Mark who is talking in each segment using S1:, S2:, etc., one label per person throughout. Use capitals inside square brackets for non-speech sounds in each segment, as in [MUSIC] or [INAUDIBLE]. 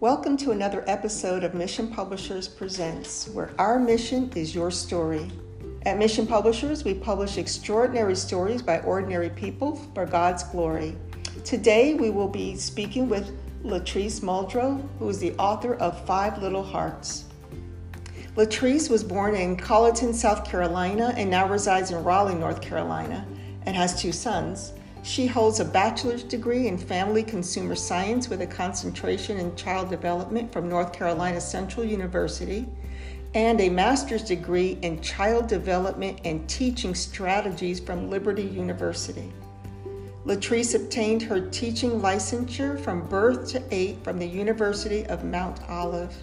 S1: Welcome to another episode of Mission Publishers Presents, where our mission is your story. At Mission Publishers, we publish extraordinary stories by ordinary people for God's glory. Today, we will be speaking with Latrice Muldrow, who is the author of Five Little Hearts. Latrice was born in Colleton, South Carolina, and now resides in Raleigh, North Carolina, and has two sons. She holds a bachelor's degree in family consumer science with a concentration in child development from North Carolina Central University and a master's degree in child development and teaching strategies from Liberty University. Latrice obtained her teaching licensure from birth to eight from the University of Mount Olive.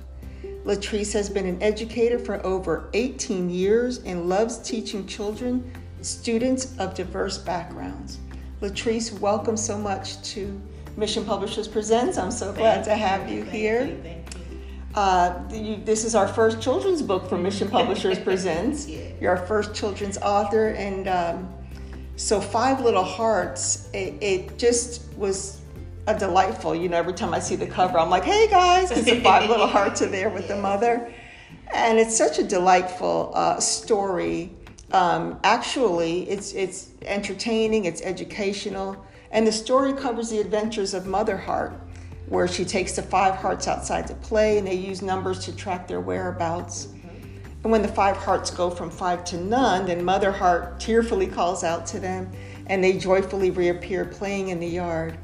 S1: Latrice has been an educator for over 18 years and loves teaching children, students of diverse backgrounds. Latrice, welcome so much to Mission Publishers Presents. I'm so glad to have you here. Uh, you, this is our first children's book for Mission Publishers [LAUGHS] Presents.
S2: Yeah.
S1: You're our first children's author, and um, so Five Little Hearts. It, it just was a delightful. You know, every time I see the cover, I'm like, "Hey guys," because the [LAUGHS] Five Little Hearts are there with the mother, and it's such a delightful uh, story. Um, actually, it's it's entertaining, it's educational, and the story covers the adventures of Mother Heart, where she takes the five hearts outside to play, and they use numbers to track their whereabouts. And when the five hearts go from five to none, then Mother Heart tearfully calls out to them, and they joyfully reappear playing in the yard.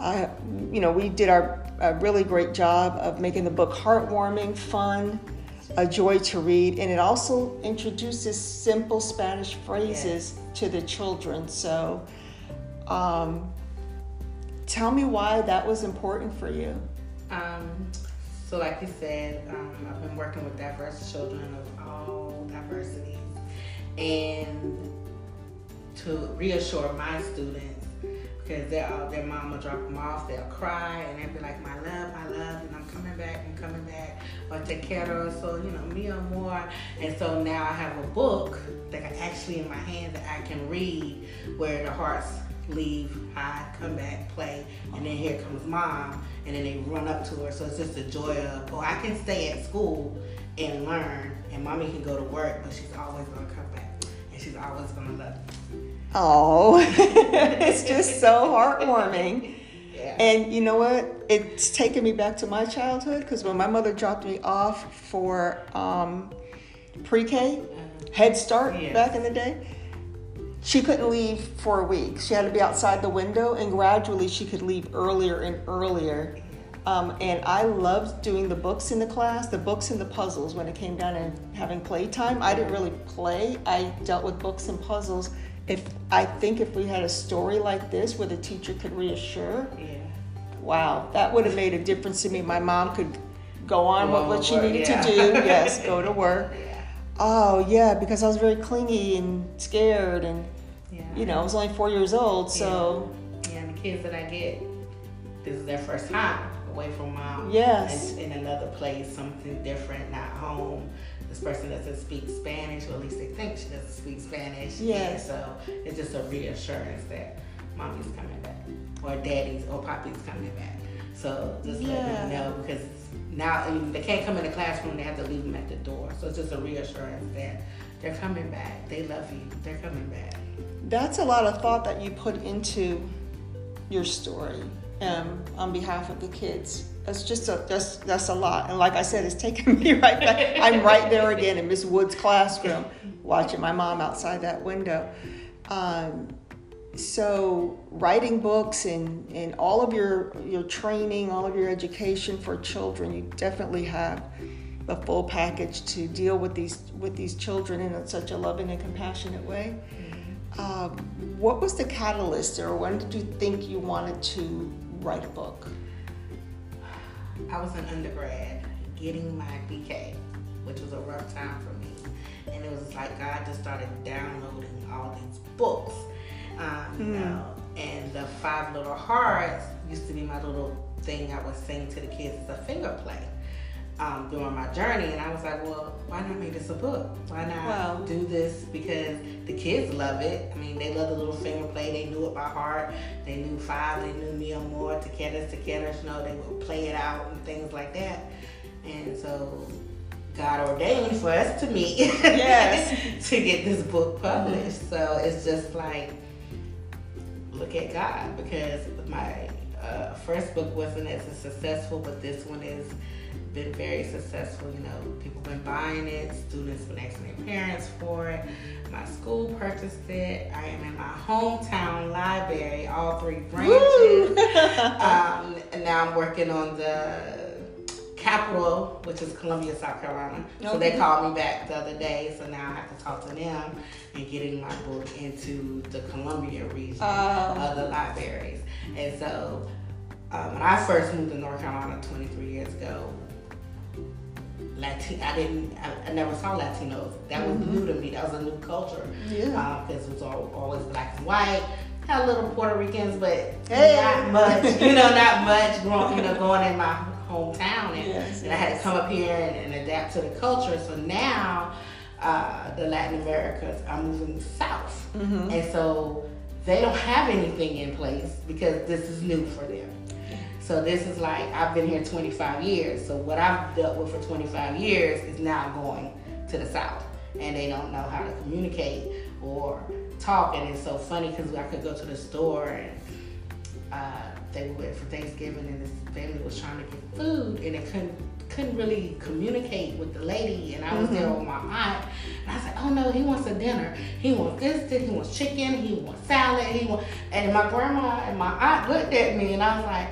S1: You know, we did our a really great job of making the book heartwarming, fun, a joy to read, and it also introduces simple Spanish phrases to the children. So, um, tell me why that was important for you.
S2: Um, so, like you said, um, I've been working with diverse children of all diversities, and to reassure my students because they're their uh, mom will drop them off, they'll cry, and they'll be like, "My love, my love," and I'm coming back, I'm coming back, or take care of her. So you know, me or more. And so now I have a book that I actually in my hand that I can read, where the hearts leave, hide, come back, play, and then here comes mom, and then they run up to her. So it's just a joy of, oh, I can stay at school and learn, and mommy can go to work, but she's always gonna come back, and she's always gonna love me.
S1: Oh, [LAUGHS] it's just so heartwarming.
S2: Yeah.
S1: And you know what? It's taken me back to my childhood because when my mother dropped me off for um, pre K, Head Start
S2: Yes.
S1: back in the day, she couldn't leave for a week. She had to be outside the window, and gradually she could leave earlier and earlier. Um, and I loved doing the books in the class, the books and the puzzles when it came down and having playtime. I didn't really play, I dealt with books and puzzles. If I think if we had a story like this where the teacher could reassure,
S2: yeah.
S1: wow, that would have made a difference to me. My mom could go on what, what she needed
S2: work,
S1: to do. [LAUGHS] Yes, go to work. Oh, yeah, because I was very clingy and scared, and
S2: Yeah.
S1: you know, I was only four years old, so
S2: Yeah, and the kids that I get, this is their first time away from mom.
S1: Yes.
S2: And in another place, something different, not home. This person doesn't speak Spanish, or at least they think she doesn't speak Spanish.
S1: Yeah.
S2: And so it's just a reassurance that mommy's coming back, or daddy's, or poppy's coming back. So just let them know because now I mean, they can't come in the classroom; they have to leave them at the door. So it's just a reassurance that they're coming back. They love you. They're coming back.
S1: that's a lot of thought that you put into your story um, on behalf of the kids. That's just a that's that's a lot, and like I said, it's taking [LAUGHS] me right back. I'm right there again in Miss Wood's classroom, watching my mom outside that window. Um, so writing books and, and all of your your training, all of your education for children, you definitely have the full package to deal with these with these children in such a loving and compassionate way. Um, what was the catalyst, or when did you think you wanted to write a book?
S2: I was an undergrad getting my BK, which was a rough time for me. And it was like God just started downloading all these books. Um, you know, and the Five Little Hearts used to be my little thing I would sing to the kids as a finger play. Um, during my journey, and I was like, well, why not make this a book? Why not
S1: Wow.
S2: do this? Because the kids love it. I mean, they love the little finger play. They knew it by heart. They knew five. They knew Mia Moore, Takedas, Takedas. You know, they would play it out and things like that. And so God ordained for us to meet. [LAUGHS]
S1: Yes.
S2: to get this book published. So it's just like, look at God because my uh, first book wasn't as successful, but this one has been very successful. You know, people been buying it, students been asking their parents for it. My school purchased it. I am in my hometown library, all three branches. [LAUGHS] um, and now I'm working on the capital, which is Columbia, South Carolina. So they called me back the other day, so now I have to talk to them and getting my book into the Columbia region
S1: Oh.
S2: of the libraries. And so um, when I first moved to North Carolina 23 years ago, Latin, I didn't, I, I never saw Latinos. That was new to me. That was a new culture
S1: Yeah.
S2: because it was all, always black and white. Had little Puerto Ricans, but
S1: Hey.
S2: not much. you know, not much. Growing, you know, going in my hometown, and,
S1: Yes,
S2: and I had to come up here and, and adapt to the culture. So now, uh, the Latin Americas are moving south,
S1: Mhm.
S2: and so they don't have anything in place because this is new for them. So this is like I've been here 25 years. So what I've dealt with for 25 years is now going to the south, and they don't know how to communicate or talk. And it's so funny because I could go to the store and uh, they went for Thanksgiving, and this family was trying to get food, and they couldn't couldn't really communicate with the lady. And I was there with my aunt, and I said, "Oh no, he wants a dinner. He wants this, this he wants chicken, he wants salad, he wants." And my grandma and my aunt looked at me, and I was like,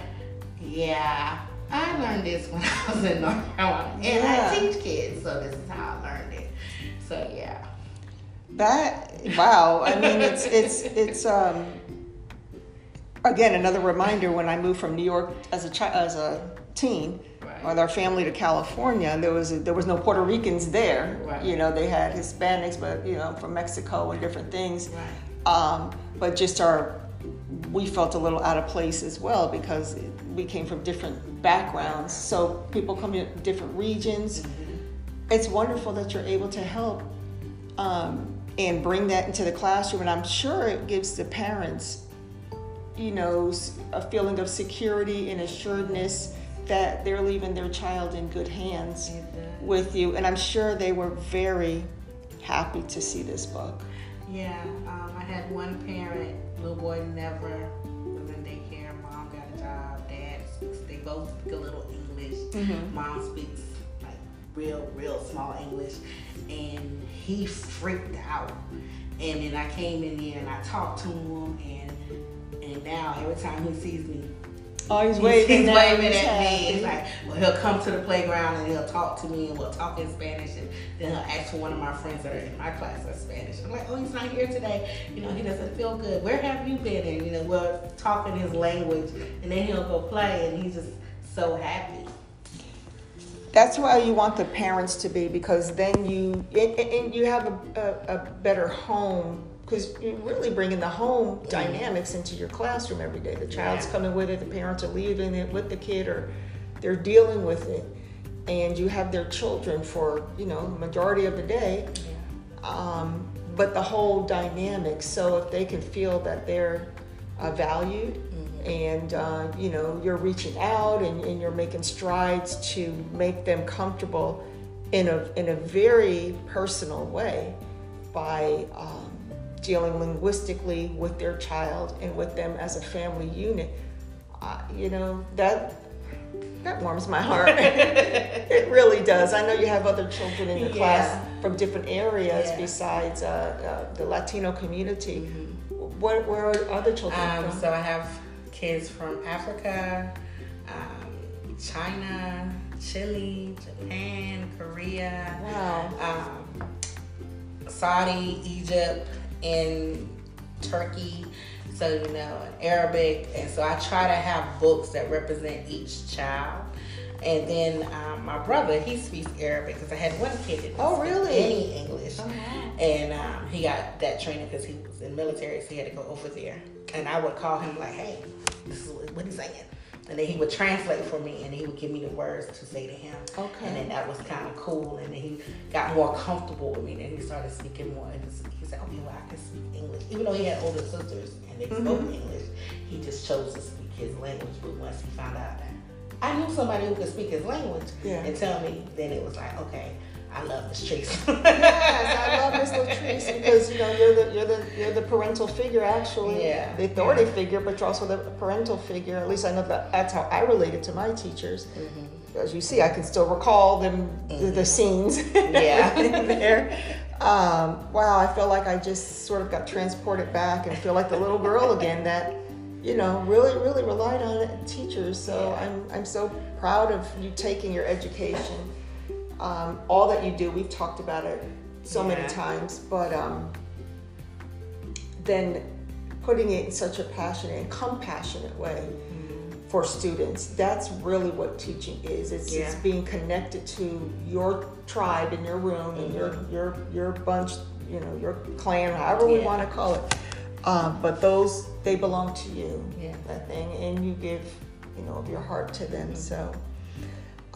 S2: "Yeah." I learned this when [LAUGHS] I was in North Carolina, and
S1: Yeah.
S2: I teach kids, so this is how I learned it. So yeah,
S1: That wow. I mean, it's it's it's um. Again, another reminder. When I moved from New York as a chi- as a teen
S2: Right.
S1: with our family to California, there was there was no Puerto Ricans there.
S2: Right.
S1: You know, they had Hispanics, but you know, from Mexico and different things.
S2: right.
S1: Um, but just our, we felt a little out of place as well because we came from different backgrounds. So people come in different regions. It's wonderful that you're able to help um, and bring that into the classroom. And I'm sure it gives the parents, you know, a feeling of security and assuredness that they're leaving their child in good hands
S2: does.
S1: with you. And I'm sure they were very happy to see this book.
S2: Yeah, um, I had one parent, little boy never was in daycare. Mom got a job. Dad speaks. They both speak a little English.
S1: Mhm.
S2: Mom speaks like real, real small English, and he freaked out. And then I came in here and I talked to him, and and now every time he sees me,
S1: Oh, he's
S2: He's,
S1: waving,
S2: he's waving at me. He's like, well, he'll come to the playground and he'll talk to me and we'll talk in Spanish. And then he'll ask for one of my friends that are in my class of Spanish. I'm like, oh, he's not here today. You know, he doesn't feel good. Where have you been? And, you know, we'll talk in his language. And then he'll go play and he's just so happy.
S1: That's why you want the parents to be because then you and, and you have a, a, a better home because you're really bringing the home dynamics into your classroom every day. The child's
S2: Yeah.
S1: coming with it, the parents are leaving it with the kid, or they're dealing with it, and you have their children for you know the majority of the day. Um, but the whole dynamic. So if they can feel that they're uh, valued and uh, you know you're reaching out and, and you're making strides to make them comfortable in a in a very personal way by um, dealing linguistically with their child and with them as a family unit. Uh, you know that that warms my heart. [LAUGHS] it really does. I know you have other children in your class from different areas
S2: Yeah.
S1: besides uh, uh, the Latino community. What, where are other children
S2: Um,
S1: from?
S2: so I have kids from Africa, um, China, Chile, Japan, Korea.
S1: wow.
S2: um, Saudi, Egypt, and Turkey. So you know, and Arabic, and so I try to have books that represent each child. And then um, my brother, he speaks Arabic because I had one kid that didn't
S1: Oh,
S2: speak
S1: really?
S2: any English,
S1: Oh, wow.
S2: and um, he got that training because he was in military, so he had to go over there. And I would call him like, "Hey, this is what he's saying," and then he would translate for me, and he would give me the words to say to him.
S1: Okay.
S2: And then that was kind of cool, and then he got more comfortable with me, and he started speaking more. And he said, "Okay, well, I can speak English," even though he had older sisters and they spoke
S1: Mhm.
S2: English. He just chose to speak his language. But once he found out that I knew somebody who could speak his language
S1: Yeah.
S2: and tell me, then it was like, okay, I love this Tracy.
S1: yes, [LAUGHS] I love Miss Latrice because you know you're the you're the you're the parental figure actually,
S2: Yeah.
S1: the authority
S2: Yeah.
S1: figure, but you're also the parental figure. At least I know that that's how I related to my teachers.
S2: Mhm.
S1: As you see, I can still recall them the, the scenes. [LAUGHS]
S2: Yeah. [LAUGHS]
S1: there. Um, wow, I feel like I just sort of got transported back and feel like the little girl again that you know really really relied on teachers. So
S2: Yeah.
S1: I'm I'm so proud of you taking your education um, all that you do. We've talked about it so many times, but um, then putting it in such a passionate and compassionate way for students. That's really what teaching is. It's, it's being connected to your tribe in your room and your your your bunch, you know, your clan, however we want to call it. Um, but those they belong to you.
S2: Yeah.
S1: That thing, and you give, you know, of your heart to them. So.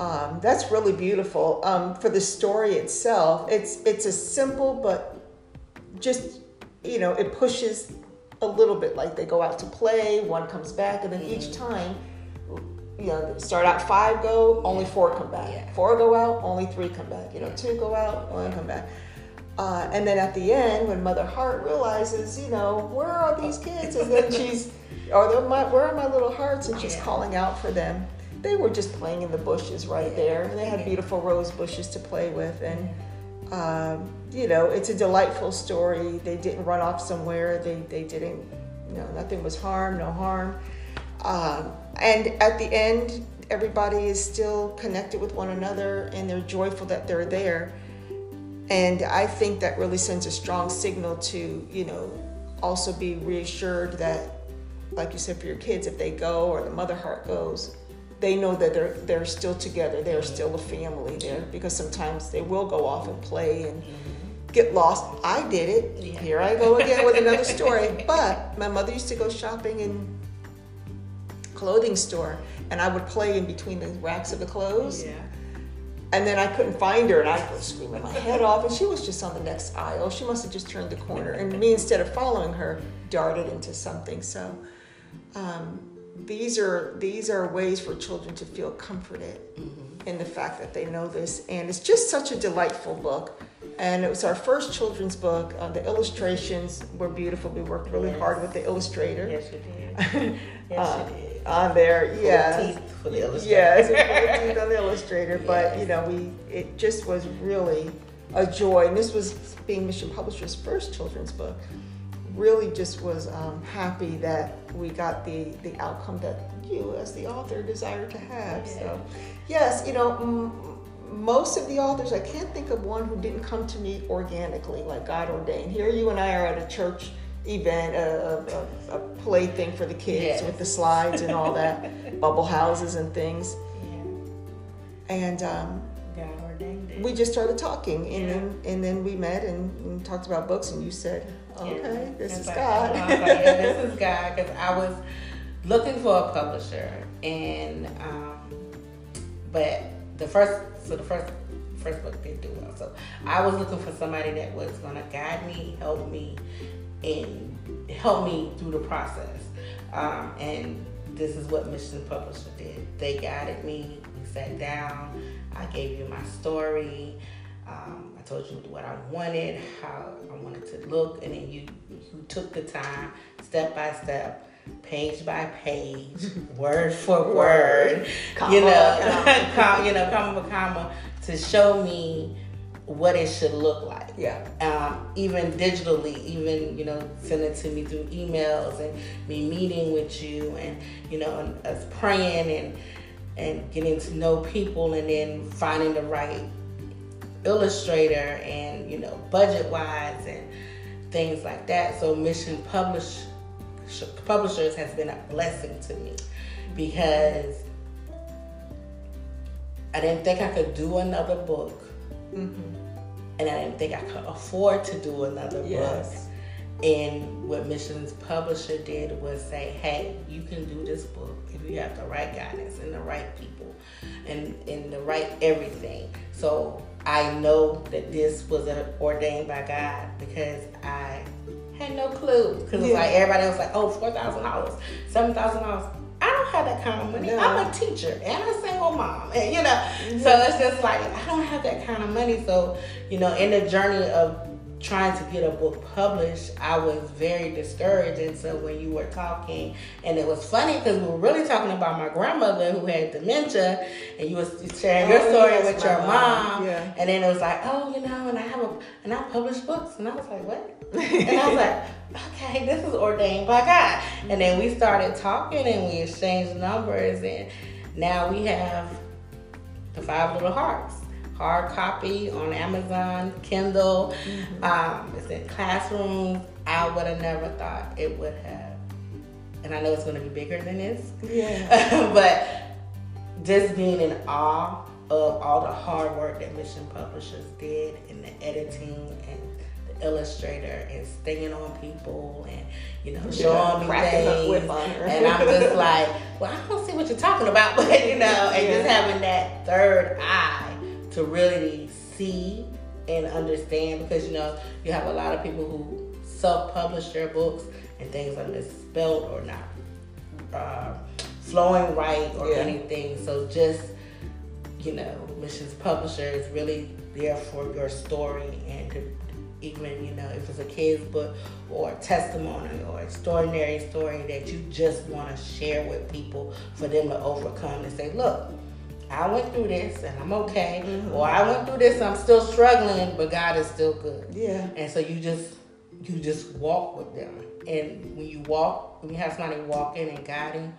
S1: Um, that's really beautiful. Um, for the story itself, it's it's a simple but just you know it pushes a little bit. Like they go out to play, one comes back, and then each time, you know, start out five go, only four come back.
S2: Yeah.
S1: Four go out, only three come back. You know, two go out, only come back. Uh, and then at the end, when Mother Heart realizes, you know, where are these kids? And then she's, are they my, where are my little hearts? And she's
S2: Yeah.
S1: calling out for them. They were just playing in the bushes right there, they had beautiful rose bushes to play with. And um, you know, it's a delightful story. They didn't run off somewhere. They they didn't, you know, nothing was harm, no harm. Um, and at the end, everybody is still connected with one another, and they're joyful that they're there. And I think that really sends a strong signal to, you know, also be reassured that, like you said, for your kids, if they go or the mother heart goes, they know that they're they're still together. They're still a family there because sometimes they will go off and play and get lost. I did it.
S2: Yeah.
S1: Here I go again with another story. [LAUGHS] But my mother used to go shopping in clothing store, and I would play in between the racks of the clothes.
S2: Yeah.
S1: And then I couldn't find her, and I was screaming my head off. And she was just on the next aisle. She must have just turned the corner. And me, instead of following her, darted into something. So um, these are these are ways for children to feel comforted in the fact that they know this. And it's just such a delightful book. And it was our first children's book. Uh, the illustrations were beautiful. We worked really hard with the illustrator
S2: Yes, you did. [LAUGHS] Yes,
S1: uh,
S2: did.
S1: on there. Yeah.
S2: teeth for the illustrator.
S1: Yes, [LAUGHS] on the illustrator, but
S2: Yes.
S1: you know, we it just was really a joy, and this was being Mission Publishers' first children's book. Really, just was um, happy that we got the the outcome that you, as the author, desired to have. So, yes, you know. M- most of the authors, I can't think of one who didn't come to me organically, like God ordained. Here, you and I are at a church event, a, a, a play thing for the kids
S2: Yes.
S1: with the slides and all that, [LAUGHS] bubble houses and things.
S2: Yeah.
S1: And um,
S2: God ordained it.
S1: we just started talking, and
S2: Yeah.
S1: then and then we met and, and talked about books, and you said, "Okay, this
S2: It's
S1: is
S2: like,
S1: God."
S2: I was like, yeah, this is God, because I was looking for a publisher, and um, but the first, so the first first book didn't do well. So I was looking for somebody that was gonna guide me, help me, and help me through the process. Um, and this is what Mission Publisher did. They guided me. We sat down. I gave you my story. Um, I told you what I wanted, how I wanted to look, and then you you took the time, step by step, page by page, [LAUGHS] word for
S1: Word. Comma
S2: you know,
S1: comma. [LAUGHS]
S2: com- you know, comma by comma, to show me what it should look like
S1: Yeah,
S2: um, even digitally, even you know, send it to me through emails and me meeting with you and you know, and us praying and and getting to know people and then finding the right illustrator and you know, budget wise and things like that. So Mission Publish Publishers has been a blessing to me because I didn't think I could do another book
S1: Mm-hmm.
S2: and I didn't think I could afford to do another
S1: Yes.
S2: book. And what Missions Publisher did was say, hey, you can do this book if you have the right guidance and the right people and, and the right everything. So I know that this was ordained by God because I had no clue. Because yeah. like everybody was like, oh, $4,000, $7,000. I don't have that kind of money. No. I'm a teacher and a single mom, and you know, mm-hmm. so it's just like I don't have that kind of money. So, you know, in the journey of trying to get a book published, I was very discouraged. And so when you were talking, and it was funny because we were really talking about my grandmother who had dementia, and you was sharing your oh, story yes, with your mom, mom. Yeah. and then it was like, oh, you know, and I have a, and I publish books, and I was like, what? [LAUGHS] and I was like, okay, this is ordained by God. And then we started talking, and we exchanged numbers, and now we have the five little hearts hard copy on Amazon, Kindle. Mm-hmm. Um, it's in classrooms. I would have never thought it would have. And I know it's going to be bigger than this.
S1: Yeah. [LAUGHS]
S2: but just being in awe of all the hard work that Mission Publishers did in the editing and the illustrator and staying on people and you know showing yeah, me things [LAUGHS] and I'm just like well I don't see what you're talking about but [LAUGHS] you know and yeah. just having that third eye to really see and understand because you know you have a lot of people who self-publish their books and things are misspelled or not uh, flowing right or yeah. anything. So just you know, Missions Publisher is really there for your story and to even you know if it's a kid's book or a testimony or extraordinary story that you just want to share with people for them to overcome and say, look, I went through this and I'm okay, mm-hmm. or I went through this and I'm still struggling, but God is still good.
S1: Yeah.
S2: And so you just you just walk with them, and when you walk, when you have somebody walking and guiding,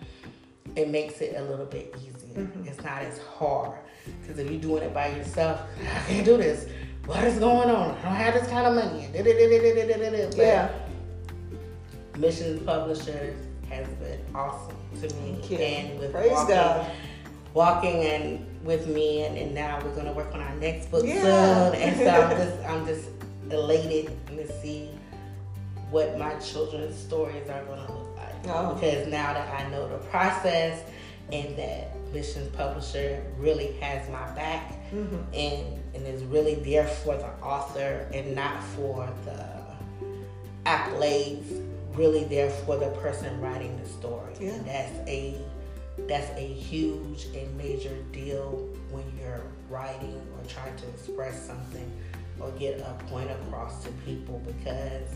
S2: it makes it a little bit easier. Mm-hmm. It's not as hard because if you're doing it by yourself, I can't do this. What is going on? I don't have this kind of money. But yeah. Missions Publishers has been awesome to me, and with
S1: Praise walking, God
S2: walking and with me and, and now we're gonna work on our next book yeah. soon and so I'm just [LAUGHS] I'm just elated to see what my children's stories are gonna look like oh. because now that I know the process and that Missions Publisher really has my back mm-hmm. and and is really there for the author and not for the accolades really there for the person writing the story yeah. and that's a that's a huge and major deal when you're writing or trying to express something or get a point across to people because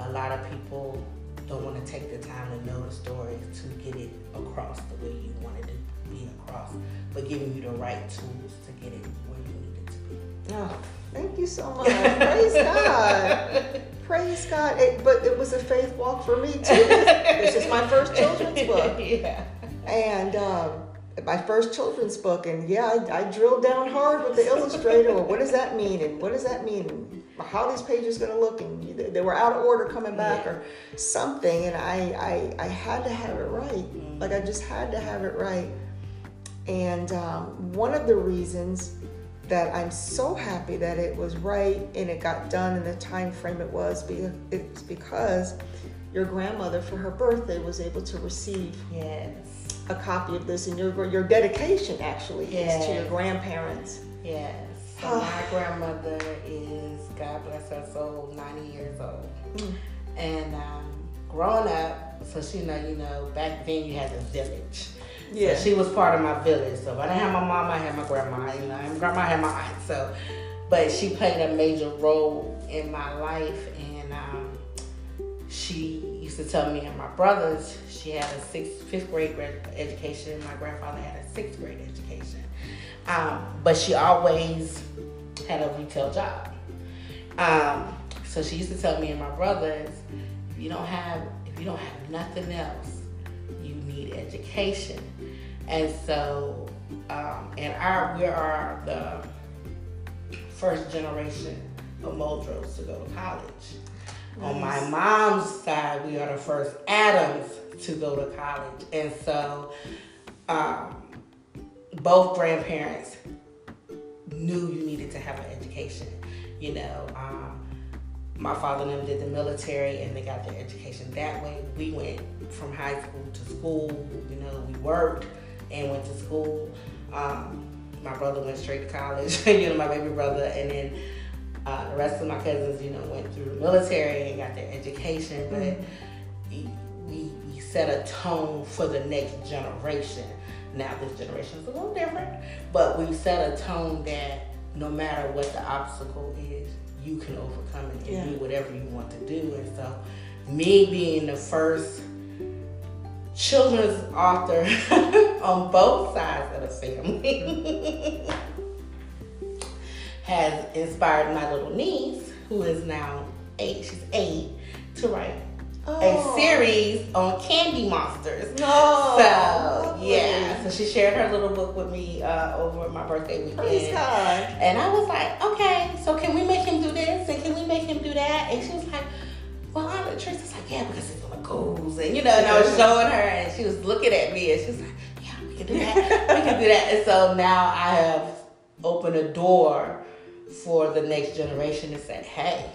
S2: a lot of people don't want to take the time to know the story to get it across the way you want it to be across, but giving you the right tools to get it where you need it to be.
S1: Oh, thank you so much. Praise God. [LAUGHS] Praise God. It, but it was a faith walk for me too. This is my first children's book. [LAUGHS]
S2: yeah
S1: and um, my first children's book. And yeah, I, I, drilled down hard with the illustrator. well, what does that mean? And what does that mean? And how these pages going to look? And they were out of order coming back or something. And I, I, I had to have it right. Like I just had to have it right. And um, one of the reasons that I'm so happy that it was right and it got done in the time frame it was, it's because your grandmother for her birthday was able to receive
S2: yes
S1: a copy of this, and your your dedication actually yes. is to your grandparents.
S2: Yes. So my grandmother is God bless her soul, ninety years old, mm. and um, growing up, so she know you know back then you had a village. Yeah. So she was part of my village. So if I didn't have my mom, I had my grandma. You know, and grandma had my aunt. So, but she played a major role in my life, and um, she used to tell me and my brothers she had a sixth, fifth grade education. My grandfather had a sixth grade education, um, but she always had a retail job. Um, so she used to tell me and my brothers, if you don't have, if you don't have nothing else, you need education. And so, um, and our we are the first generation of Muldrows to go to college. On my mom's side, we are the first Adams to go to college. And so um, both grandparents knew you needed to have an education. You know, um, my father and them did the military and they got their education that way. We went from high school to school. You know, we worked and went to school. Um, my brother went straight to college. [LAUGHS] you know, my baby brother, and then uh, the rest of my cousins, you know, went through the military and got their education. But mm-hmm. we, we set a tone for the next generation. Now this generation is a little different, but we set a tone that no matter what the obstacle is, you can overcome it and yeah. do whatever you want to do. And so, me being the first children's author [LAUGHS] on both sides of the family [LAUGHS] has inspired my little niece, who is now eight, she's eight, to write oh. a series on candy monsters.
S1: Oh,
S2: so yeah, so she shared her little book with me uh, over my birthday weekend, and I was like, okay, so can we make him do this? And can we make him do that? And she was like, well, was like, yeah, because it's on the goals, and you know, and I was showing her, and she was looking at me, and she was like, yeah, we can do that, [LAUGHS] we can do that, and so now I have opened a door for the next generation to say, hey,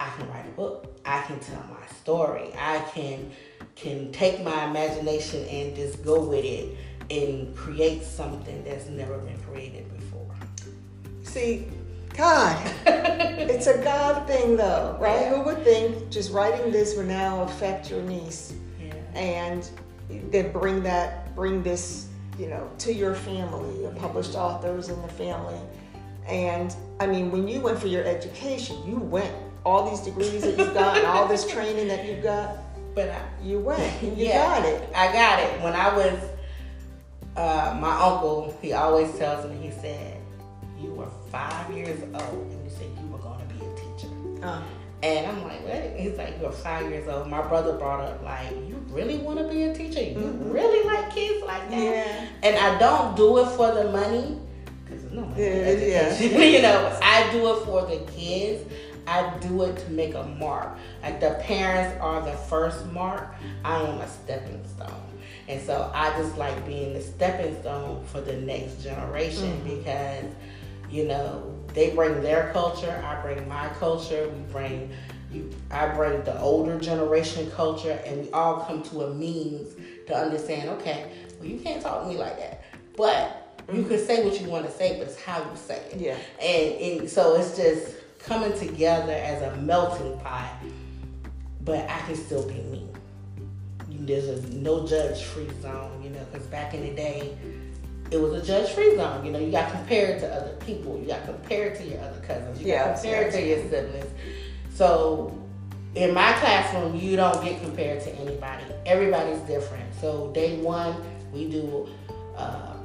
S2: I can write a book. I can tell my story. I can can take my imagination and just go with it and create something that's never been created before.
S1: See, God, [LAUGHS] it's a God thing though, right? Yeah. Who would think just writing this would now affect your niece yeah. and then bring that, bring this, you know, to your family, the published authors in the family. And I mean, when you went for your education, you went all these degrees that you've got and all this [LAUGHS] training that you've got. But I, you went and [LAUGHS] you yeah, got it.
S2: I got it. When I was, uh, my uncle, he always tells me, he said, you were five years old and you said you were going to be a teacher. Uh. And I'm like, what? He's like, you're five years old. My brother brought up, like, you really want to be a teacher? You mm-hmm. really like kids like that?
S1: Yeah.
S2: And I don't do it for the money no,
S1: yeah, yeah. [LAUGHS]
S2: you know, I do it for the kids. I do it to make a mark. Like the parents are the first mark. I am a stepping stone. And so I just like being the stepping stone for the next generation mm-hmm. because, you know, they bring their culture, I bring my culture, we bring you I bring the older generation culture and we all come to a means to understand, okay, well you can't talk to me like that. But you can say what you want to say, but it's how you say it.
S1: Yeah.
S2: And, and so it's just coming together as a melting pot, but I can still be me. There's a no judge free zone, you know, because back in the day, it was a judge free zone. You know, you got compared to other people, you got compared to your other cousins, you yeah, got compared to your siblings. So in my classroom, you don't get compared to anybody. Everybody's different. So day one, we do. Uh,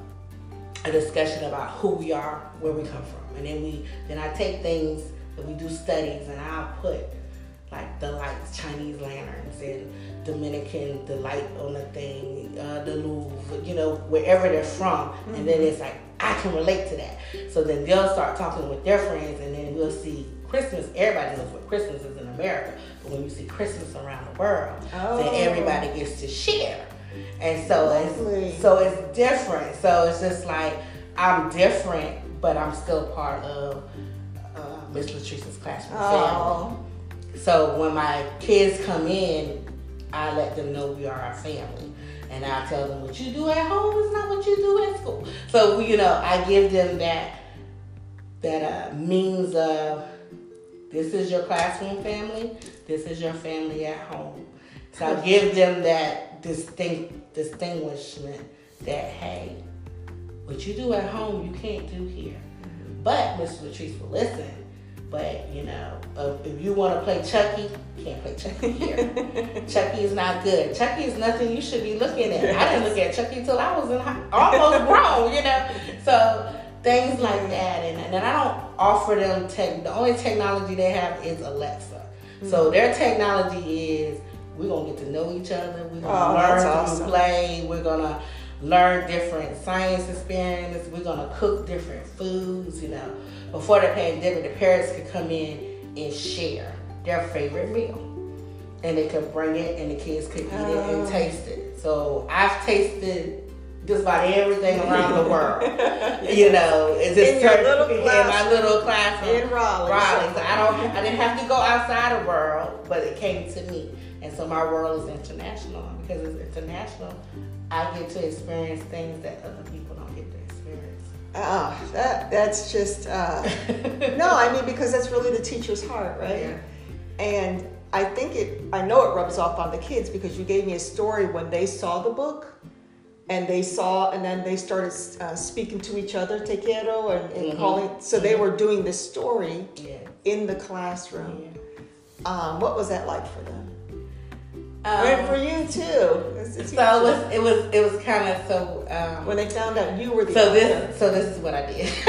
S2: a discussion about who we are, where we come from, and then we then I take things that we do studies and I'll put like the lights, Chinese lanterns, and Dominican the light on the thing, uh, the Louvre, you know, wherever they're from, mm-hmm. and then mm-hmm. it's like I can relate to that. So then they'll start talking with their friends, and then we'll see Christmas. Everybody knows what Christmas is in America, but when you see Christmas around the world, oh. then everybody gets to share. And so it's so it's different. So it's just like I'm different, but I'm still part of uh, Miss Latrice's classroom oh. family. So when my kids come in, I let them know we are our family. And I tell them what you do at home is not what you do at school. So you know, I give them that that uh, means of this is your classroom family, this is your family at home. So I give them that distinct distinguishment that hey, what you do at home you can't do here. But Miss Latrice will listen. But you know, uh, if you want to play Chucky, you can't play Chucky here. [LAUGHS] Chucky is not good. Chucky is nothing you should be looking at. Yes. I didn't look at Chucky until I was in high, almost [LAUGHS] grown. You know, so things like that, and, and then I don't offer them tech. The only technology they have is Alexa. Mm-hmm. So their technology is we're gonna get to know each other. We're gonna oh, learn awesome. play. We're gonna learn different science experiments. We're gonna cook different foods. You know, before the pandemic, the parents could come in and share their favorite meal, and they could bring it, and the kids could eat it and oh. taste it. So I've tasted just about everything [LAUGHS] around the world. You know, it's just
S1: In
S2: certain-
S1: little
S2: in my little classroom.
S1: In Raleigh.
S2: Raleigh. So I don't I didn't have to go outside the world, but it came to me. And so my world is international. Because it's international, I get to experience things that other people don't get to experience.
S1: Ah, that that's just uh, [LAUGHS] no. I mean, because that's really the teacher's heart, right?
S2: Yeah.
S1: And I think it. I know it rubs off on the kids because you gave me a story when they saw the book, and they saw, and then they started uh, speaking to each other, te quiero, and, and
S2: Mhm.
S1: calling. So they were doing this story in the classroom.
S2: yeah.
S1: Um, what was that like for them?
S2: Um,
S1: and for you too.
S2: so it was it was it was kind of so um,
S1: when they found out you were the
S2: So
S1: author.
S2: this, so this is what I did. [LAUGHS]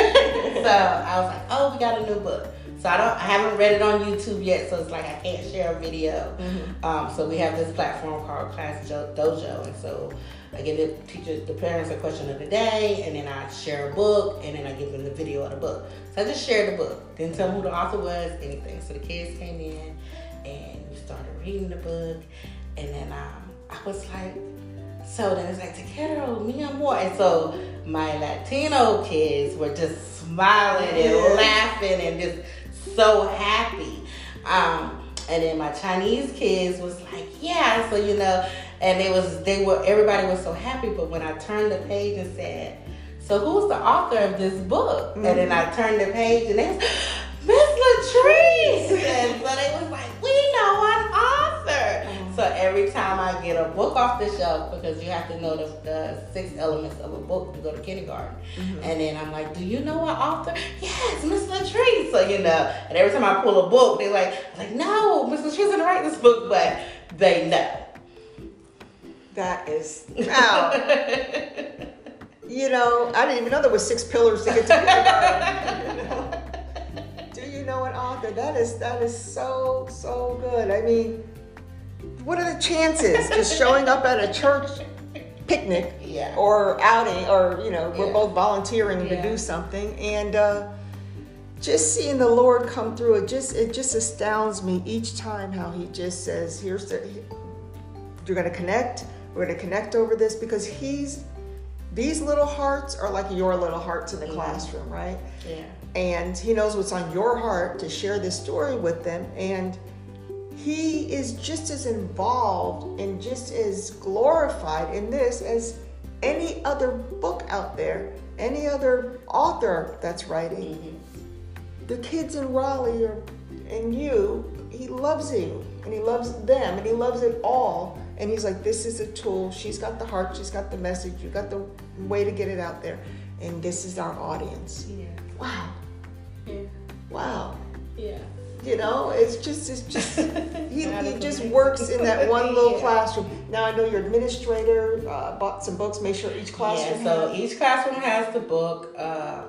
S2: so I was like, oh, we got a new book. So I don't, I haven't read it on YouTube yet. So it's like I can't share a video.
S1: Mhm.
S2: Um, so we have this platform called Class Jo- Dojo, and so I give the teachers, the parents, a question of the day, and then I share a book, and then I give them the video of the book. So I just shared the book, didn't tell them who the author was, anything. So the kids came in, and we started reading the book, and then um, I was like, so then it's like, Te quiero, mi amor. And so my Latino kids were just smiling and laughing and just so happy. Um, and then my Chinese kids was like, yeah, so you know, and it was they were everybody was so happy. But when I turned the page and said, so who's the author of this book? And then I turned the page and they was, Miss Latrice. and so they was like, we know an author. So every time I get a book off the shelf, because you have to know the, the six elements of a book to go to kindergarten. Mm-hmm. And then I'm like, do you know what author? Yes, Miss Latrice. So, you know, and every time I pull a book, they're like, I'm like, no, Miss Latrice didn't write this book, but they know.
S1: That is wow. you know, I didn't even know there was six pillars to get to kindergarten. you [LAUGHS] know? Do you know an author? That is that is so so good. I mean, what are the chances just showing up at a church picnic
S2: Yeah.
S1: or outing or you know we're
S2: Yeah.
S1: both volunteering to do something and uh, just seeing the Lord come through it just it just astounds me each time how He just says here's the you're gonna connect we're gonna connect over this because He's these little hearts are like your little hearts in the classroom right
S2: Yeah.
S1: and he knows what's on your heart to share this story with them and he is just as involved and just as glorified in this as any other book out there any other author that's writing.
S2: Mhm.
S1: the kids in raleigh are, and you he loves you and he loves them and he loves it all. And he's like this is a tool. She's got the heart. She's got the message. You got the way to get it out there. And this is our audience.
S2: Yeah.
S1: wow.
S2: Yeah.
S1: wow.
S2: Yeah.
S1: You know it's just it's just [LAUGHS] he, he just works in that [LAUGHS] one little
S2: Yeah.
S1: classroom now i know your administrator uh, bought some books make sure each classroom
S2: Yeah, so
S1: has-
S2: each classroom has the book. Uh,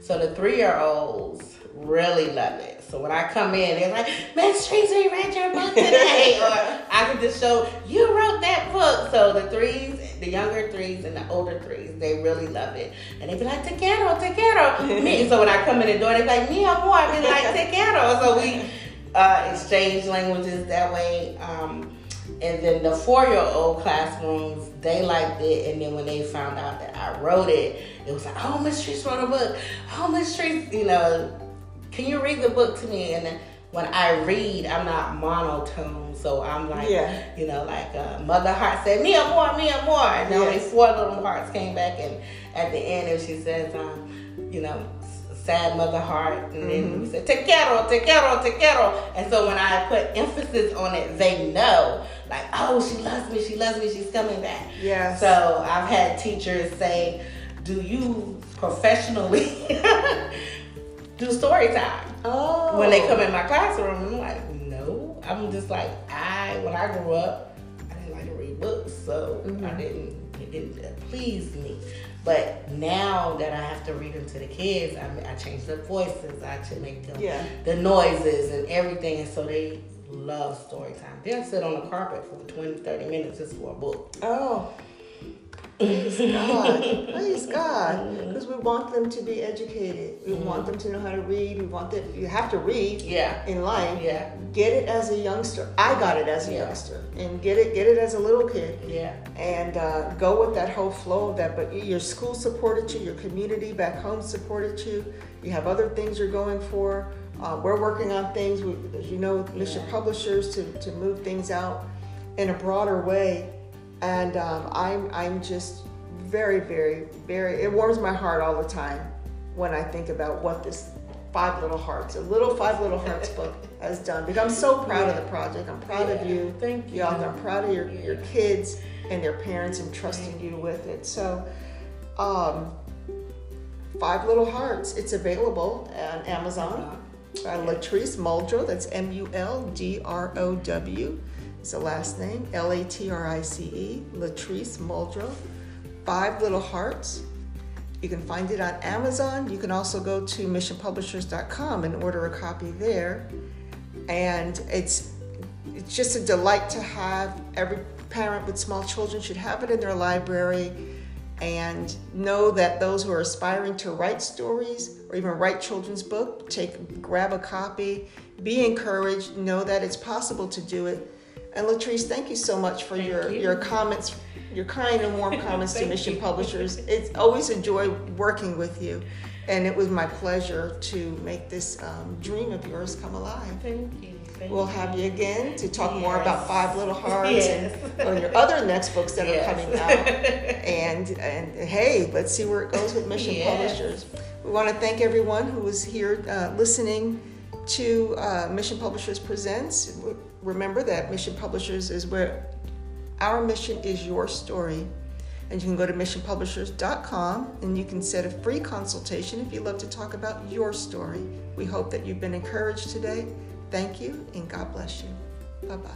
S2: so the three year olds really love it. So when I come in, they're like, Miss Tracy read your book today. [LAUGHS] or I can just show, you wrote that book. So the threes, the younger threes and the older threes, they really love it. And they be like, quiero, te. [LAUGHS] Me. So when I come in the door, they be like, mi amor. I be like, quiero. So we uh, exchange languages that way. Um, and then the four-year-old classrooms, they liked it. And then when they found out that I wrote it, it was like, oh, Miss Treese wrote a book. Oh, Miss Treese, you know, can you read the book to me? And then when I read, I'm not monotone, so I'm like,
S1: Yeah.
S2: you know, like uh, Mother Heart said, me more, me more. And then only
S1: Yes.
S2: four little hearts came back, and at the end, and she says, um, you know, sad Mother Heart, and then we said, te quiero, te quiero, te quiero. And so when I put emphasis on it, they know, like, oh, she loves me, she loves me, she's coming back.
S1: Yeah.
S2: So I've had teachers say, do you professionally [LAUGHS] [LAUGHS] do story time?
S1: oh
S2: when they come in my classroom, I'm like, no. I'm just like, I when I grew up, I didn't like to read books, so
S1: Mm-hmm.
S2: I didn't it didn't please me. But now that I have to read them to the kids, I, I change the voices, I to make them
S1: Yeah.
S2: the noises and everything, and so they love story time. They'll sit on the carpet for 20, 30 minutes just for a book.
S1: oh Praise God. Praise God. Because we want them to be educated. We mm-hmm. want them to know how to read. We want them, you have to read
S2: yeah.
S1: in life.
S2: Yeah.
S1: Get it as a youngster. I got it as a yeah. youngster. And get it get it as a little kid.
S2: Yeah.
S1: And uh, go with that whole flow of that. But your school supported you, your community back home supported you. You have other things you're going for. Uh, we're working on things, we, as you know, with Mission yeah. Publishers to, to move things out in a broader way and um, I'm I'm just very very very it warms my heart all the time when I think about what this Five Little Hearts, a little Five Little Hearts [LAUGHS] book has done. Because I'm so proud yeah. of the project. I'm proud yeah. of you,
S2: Thank
S1: you. author. I'm proud of your, yeah. your kids and their parents and trusting you with it. So, um, Five Little Hearts, it's available on Amazon. By Latrice Muldrow, that's M U L D R O W. It's a last name, L A T R I C E, Latrice Muldrow. Five Little Hearts. You can find it on Amazon. You can also go to missionpublishers.com and order a copy there. And it's it's just a delight to have. Every parent with small children should have it in their library and know that those who are aspiring to write stories or even write children's book, take grab a copy, be encouraged, know that it's possible to do it and Latrice, thank you so much for your,
S2: you.
S1: your comments, your kind and warm [LAUGHS] comments to Mission you. Publishers. It's always a joy working with you. And it was my pleasure to make this um, dream of yours come alive.
S2: Thank you. Thank
S1: we'll have you again to talk yes. more about Five Little Hearts yes. and on your other next books that yes. are coming out. [LAUGHS] and and hey, let's see where it goes with Mission Publishers. We want to thank everyone who was here uh, listening to uh, Mission Publishers Presents. Remember that Mission Publishers is where our mission is your story. And you can go to missionpublishers.com and you can set a free consultation if you'd love to talk about your story. We hope that you've been encouraged today. Thank you and God bless you. Bye bye.